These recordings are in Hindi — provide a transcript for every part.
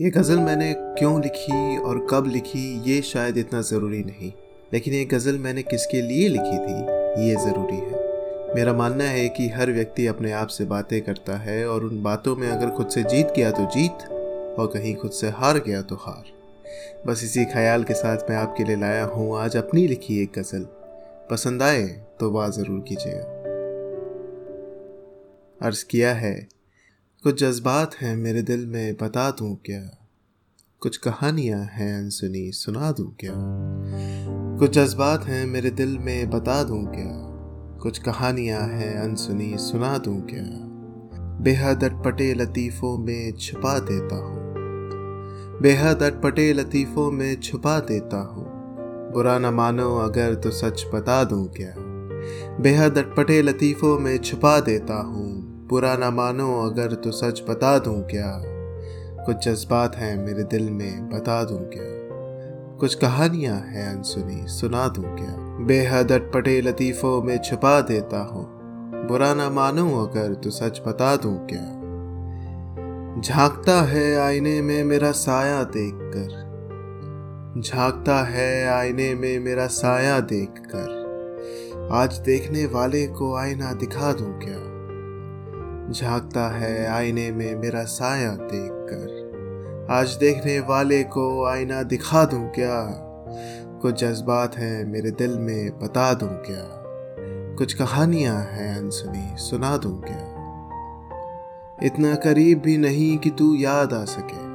ये गज़ल मैंने क्यों लिखी और कब लिखी, ये शायद इतना ज़रूरी नहीं। लेकिन ये गज़ल मैंने किसके लिए लिखी थी, ये ज़रूरी है। मेरा मानना है कि हर व्यक्ति अपने आप से बातें करता है और उन बातों में अगर खुद से जीत गया तो जीत और कहीं खुद से हार गया तो हार। बस इसी ख्याल के साथ मैं आपके लिए लाया हूँ आज अपनी लिखी एक गज़ल। पसंद आए तो वाह ज़रूर कीजिएगा। अर्ज़ किया है कुछ जज्बात हैं मेरे दिल में, बता दूँ क्या? कुछ कहानियाँ हैं अनसुनी, सुना दूँ क्या? कुछ जज्बात हैं मेरे दिल में, बता दूँ क्या? कुछ कहानियाँ हैं अनसुनी, सुना दूँ क्या? बेहद अटपटे लतीफ़ों में छुपा देता हूँ। बेहद अटपटे लतीफ़ों में छुपा देता हूँ। बुरा न मानो, अगर तो सच बता दूँ क्या? बेहद अटपटे लतीफ़ों में छुपा देता हूँ। बुरा ना मानो अगर तो सच बता दूँ क्या? कुछ जज्बात हैं मेरे दिल में, बता दूँ क्या? कुछ कहानियाँ हैं अनसुनी, सुना दूँ क्या? बेहद अटपटे लतीफ़ों में छुपा देता हूँ। बुरा ना मानो अगर तो सच बता दूँ क्या? झांकता है आईने में मेरा साया देखकर। झांकता है आईने में मेरा साया देखकर। आज देखने वाले को आईना दिखा दूँ क्या? झांकता है आईने में मेरा साया देखकर। आज देखने वाले को आईना दिखा दूँ क्या? कुछ जज्बात हैं मेरे दिल में, बता दूँ क्या? कुछ कहानियाँ हैं अनसुनी, सुना दूँ क्या? इतना करीब भी नहीं कि तू याद आ सके।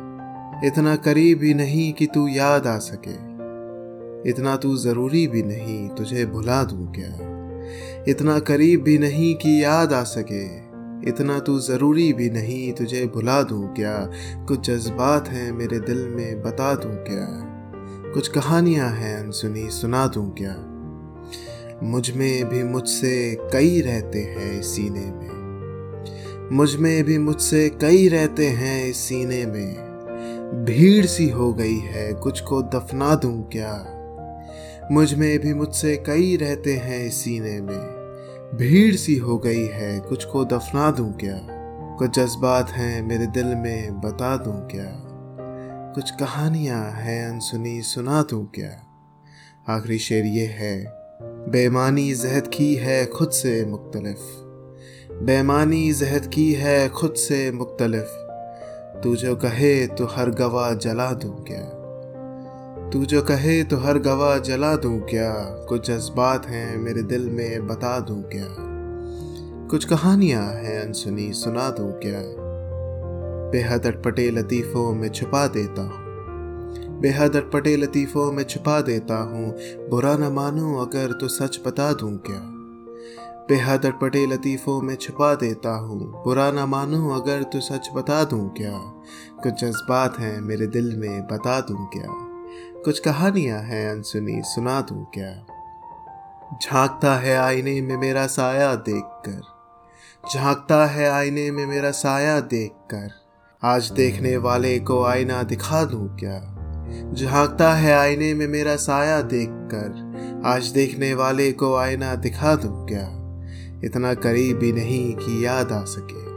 इतना करीब भी नहीं कि तू याद आ सके। इतना तू ज़रूरी भी नहीं, तुझे भुला दूँ क्या? इतना करीब भी नहीं कि याद आ सके। इतना तू ज़रूरी भी नहीं तुझे भुला दूँ क्या? कुछ जज्बात हैं मेरे दिल में, बता दूँ क्या? कुछ कहानियाँ हैं अनसुनी, सुना दूँ क्या? मुझमें भी मुझसे कई रहते हैं इस सीने में। मुझमें भी मुझसे कई रहते हैं इस सीने में। भीड़ सी हो गई है, कुछ को दफना दूँ क्या? मुझमें भी मुझसे कई रहते हैं इस सीने में। भीड़ सी हो गई है, कुछ को दफना दूँ क्या? कुछ जज्बात हैं मेरे दिल में, बता दूँ क्या? कुछ कहानियाँ हैं अनसुनी, सुना दूँ क्या? आखिरी शेर ये है, बेमानी जहद की है खुद से मुख्तलफ। बेमानी जहद की है खुद से मुख्तलफ। तू जो कहे तो हर गवाह जला दूँ क्या? तू जो कहे तो हर गवाह जला दूँ क्या? कुछ जज्बात हैं मेरे दिल में, बता दूँ क्या? कुछ कहानियाँ हैं अनसुनी, सुना दूँ क्या? बेहद अटपटे लतीफ़ों में छुपा देता हूँ। बेहद अटपटे लतीफ़ों में छुपा देता हूँ। बुरा न मानो अगर तो सच बता दूँ क्या? बेहद अटपटे लतीफ़ों में छुपा देता हूँ। बुरा ना मानो अगर तो सच बता दूँ क्या? कुछ जज्बात हैं मेरे दिल में, बता दूँ क्या? कुछ कहानियाँ हैं अनसुनी, सुना दूँ क्या? झांकता है आईने में मेरा साया देखकर। झांकता है आईने में मेरा साया देखकर। आज देखने वाले को आईना दिखा दूँ क्या? झांकता है आईने में मेरा साया देखकर। आज देखने वाले को आईना दिखा दूँ क्या? इतना करीब भी नहीं कि याद आ सके।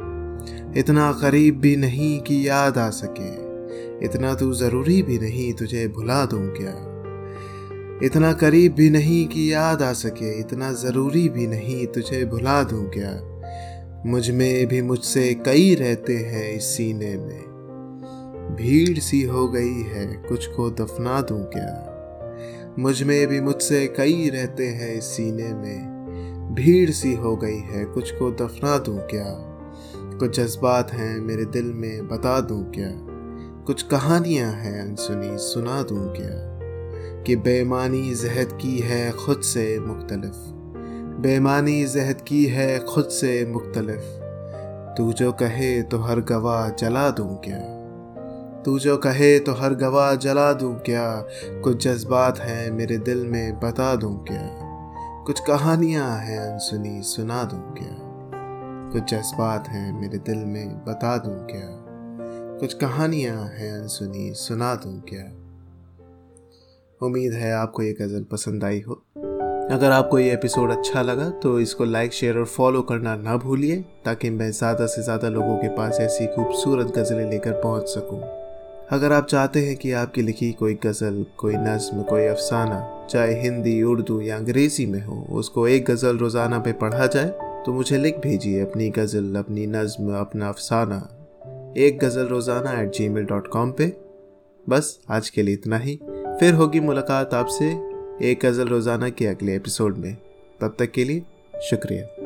इतना करीब भी नहीं कि याद आ सके। इतना तू ज़रूरी भी नहीं तुझे भुला दूँ क्या? इतना करीब भी नहीं कि याद आ सके, इतना ज़रूरी भी नहीं तुझे भुला दूँ क्या? मुझमें भी मुझसे कई रहते हैं इस सीने में। भीड़ सी हो गई है, कुछ को दफना दूँ क्या? मुझमें भी मुझसे कई रहते हैं इस सीने में। भीड़ सी हो गई है, कुछ को दफना दूँ क्या? कुछ जज्बात हैं मेरे दिल में, बता दूँ क्या? कुछ कहानियाँ हैं अनसुनी, सुना दूँ क्या? कि बेमानी जहद की है खुद से मुख्तलफ। बेमानी जहद की है खुद से मुख्तलफ। तू जो कहे तो हर गवाह जला दूँ क्या? तू जो कहे तो हर गवाह जला दूँ क्या? कुछ जज्बात हैं मेरे दिल में बता दूँ क्या? कुछ कहानियाँ हैं अनसुनी, सुना दूँ क्या? कुछ जज्बात हैं मेरे दिल में बता दूँ क्या? कुछ कहानियाँ हैं अनसुनी सुना दूँ क्या? उम्मीद है आपको ये गज़ल पसंद आई हो। अगर आपको ये एपिसोड अच्छा लगा तो इसको लाइक शेयर और फॉलो करना ना भूलिए, ताकि मैं ज़्यादा से ज़्यादा लोगों के पास ऐसी खूबसूरत गज़लें लेकर पहुँच सकूँ। अगर आप चाहते हैं कि आपकी लिखी कोई गज़ल, कोई नज्म, कोई अफसाना, चाहे हिंदी, उर्दू या अंग्रेज़ी में हो, उसको एक गज़ल रोज़ाना पे पढ़ा जाए तो मुझे लिख भेजिए अपनी गज़ल, अपनी नज्म, अपना अफसाना। एक गज़ल रोज़ाना at Gmail dot com पर बस, आज के लिए इतना ही। फिर होगी मुलाकात आपसे एक गज़ल रोज़ाना के अगले एपिसोड में। तब तक के लिए शुक्रिया।